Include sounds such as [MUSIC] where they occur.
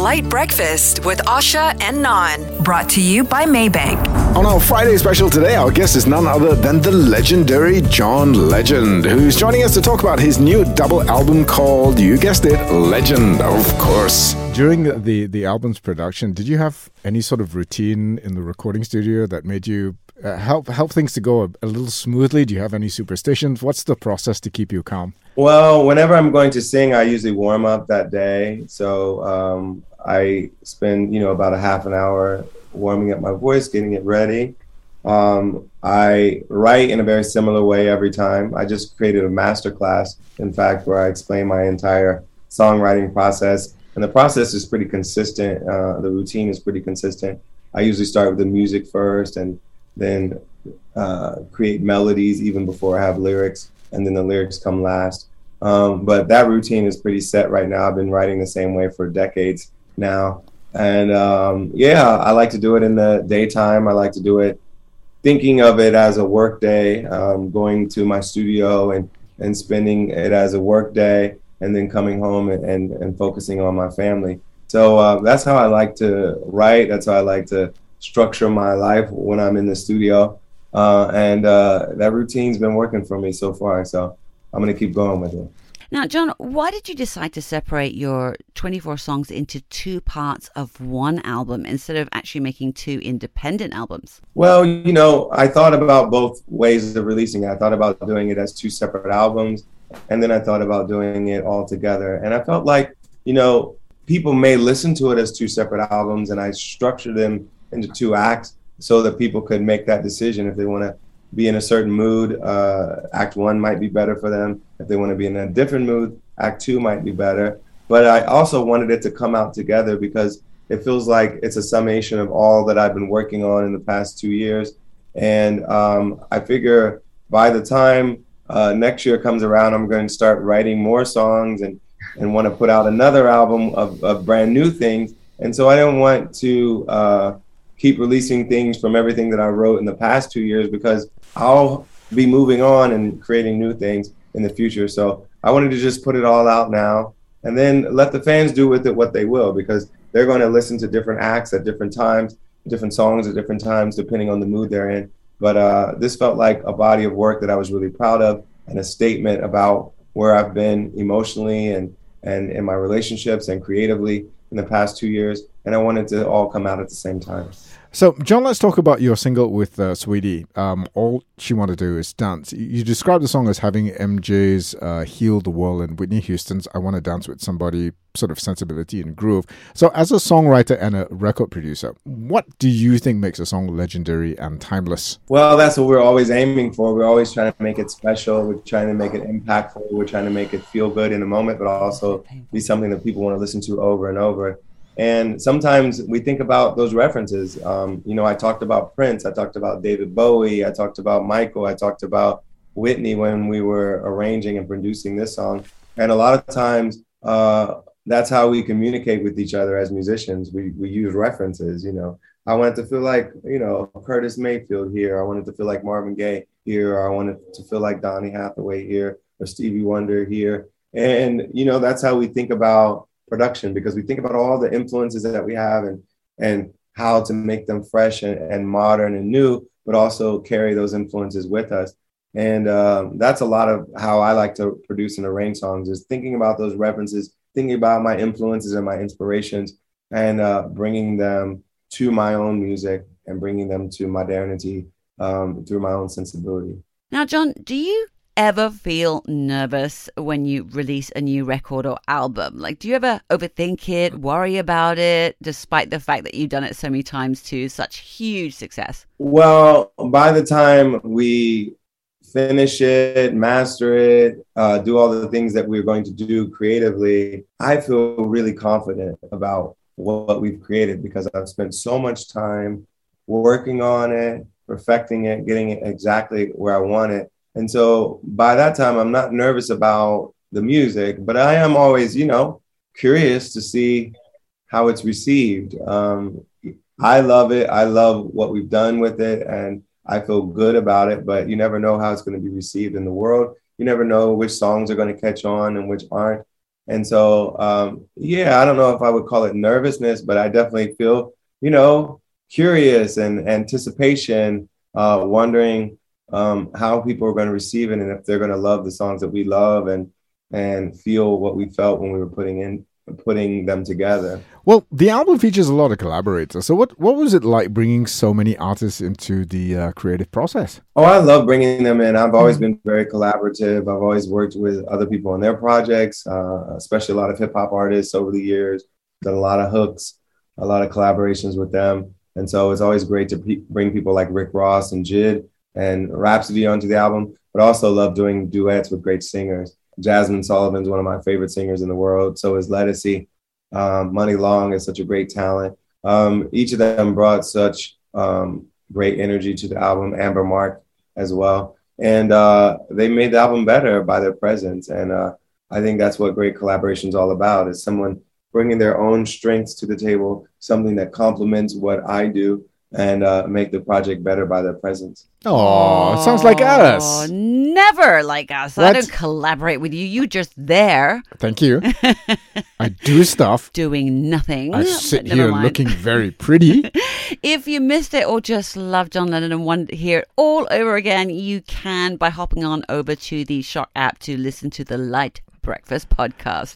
LITE Breakfast with Asha and Non. Brought to you by Maybank. On our Friday special today, our guest is none other than the legendary John Legend, who's joining us to talk about his new double album called, you guessed it, Legend, of course. During the, the album's production, did you have any sort of routine in the recording studio that made you uh, help help things to go a, a, little smoothly? Do you have any superstitions? What's the process to keep you calm? Well, whenever I'm going to sing, I usually warm up that day. So um, I spend you know about a half an hour warming up my voice, getting it ready. Um, I write in a very similar way every time. I just created a master class, in fact, where I explain my entire songwriting process. And the process is pretty consistent. Uh, the routine is pretty consistent. I usually start with the music first and then uh, create melodies even before I have lyrics, and then the lyrics come last. Um, but that routine is pretty set right now. I've been writing the same way for decades now. And um, yeah, I like to do it in the daytime. I like to do it thinking of it as a work day, um, going to my studio and, and spending it as a work day, and then coming home and, and, and focusing on my family. So uh, that's how I like to write. That's how I like to structure my life when I'm in the studio. Uh, and uh, that routine's been working for me so far. So I'm going to keep going with it. Now, John, why did you decide to separate your 24 songs into two parts of one album instead of actually making two independent albums? Well, you know, I thought about both ways of releasing it. I thought about doing it as two separate albums, and then I thought about doing it all together. And I felt like, you know, people may listen to it as two separate albums, and I structured them into two acts so that people could make that decision if they want to be in a certain mood. Uh, act one might be better for them. If they want to be in a different mood, act two might be better. But I also wanted it to come out together because it feels like it's a summation of all that I've been working on in the past two years. And um, I figure by the time uh, next year comes around, I'm going to start writing more songs and, and want to put out another album of, of brand new things. And so I don't want to uh, keep releasing things from everything that I wrote in the past two years because I'll be moving on and creating new things in the future. So I wanted to just put it all out now and then let the fans do with it what they will because they're going to listen to different acts at different times, different songs at different times, depending on the mood they're in. But uh, this felt like a body of work that I was really proud of and a statement about where I've been emotionally and, and in my relationships and creatively in the past two years. And I wanted to all come out at the same time. So, John, let's talk about your single with uh, Saweetie. Um, All She Want to Do Is Dance. You describe the song as having MJ's uh, Heal the World and Whitney Houston's I Want to Dance with Somebody sort of sensibility and groove. So, as a songwriter and a record producer, what do you think makes a song legendary and timeless? Well, that's what we're always aiming for. We're always trying to make it special. We're trying to make it impactful. We're trying to make it feel good in the moment, but also be something that people want to listen to over and over. And sometimes we think about those references. Um, you know, I talked about Prince, I talked about David Bowie, I talked about Michael, I talked about Whitney when we were arranging and producing this song. And a lot of times, uh, that's how we communicate with each other as musicians. We, we use references, you know. I wanted to feel like, you know, Curtis Mayfield here. I wanted to feel like Marvin Gaye here. I wanted to feel like Donny Hathaway here or Stevie Wonder here. And, you know, that's how we think about production because we think about all the influences that we have and and how to make them fresh and, and modern and new, but also carry those influences with us. And um, that's a lot of how I like to produce and arrange songs is thinking about those references, thinking about my influences and my inspirations, and uh, bringing them to my own music and bringing them to modernity um, through my own sensibility. Now, John, do you ever feel nervous when you release a new record or album? Like, do you ever overthink it, worry about it, despite the fact that you've done it so many times to such huge success? Well, by the time we finish it, master it, uh, do all the things that we're going to do creatively, I feel really confident about what we've created because I've spent so much time working on it, perfecting it, getting it exactly where I want it and so by that time, I'm not nervous about the music, but I am always, you know, curious to see how it's received. Um, I love it. I love what we've done with it, and I feel good about it. But you never know how it's going to be received in the world. You never know which songs are going to catch on and which aren't. And so, um, yeah, I don't know if I would call it nervousness, but I definitely feel, you know, curious and anticipation, uh, wondering um, how people are going to receive it and if they're going to love the songs that we love and and feel what we felt when we were putting in putting them together. Well, the album features a lot of collaborators. So, what what was it like bringing so many artists into the uh, creative process? Oh, I love bringing them in. I've always been very collaborative. I've always worked with other people on their projects, uh, especially a lot of hip hop artists over the years. Done a lot of hooks, a lot of collaborations with them, and so it's always great to pe- bring people like Rick Ross and JID and Rhapsody onto the album. But also love doing duets with great singers. Jazmine Sullivan's one of my favorite singers in the world. So is Ledisi. Um, Muni Long is such a great talent. Um, each of them brought such um, great energy to the album. Amber Mark as well, and uh, they made the album better by their presence. And uh, I think that's what great collaboration is all about: is someone bringing their own strengths to the table, something that complements what I do, and uh, make the project better by their presence. Oh, sounds like us. Never like us. I don't collaborate with you. You just there Thank you. I do [LAUGHS] stuff. doing nothing. I sit here mind. looking very [LAUGHS] pretty. If you missed it or just love John Legend and want to hear it all over again, you can by hopping on over to the SYOK app to listen to the LITE Breakfast podcast.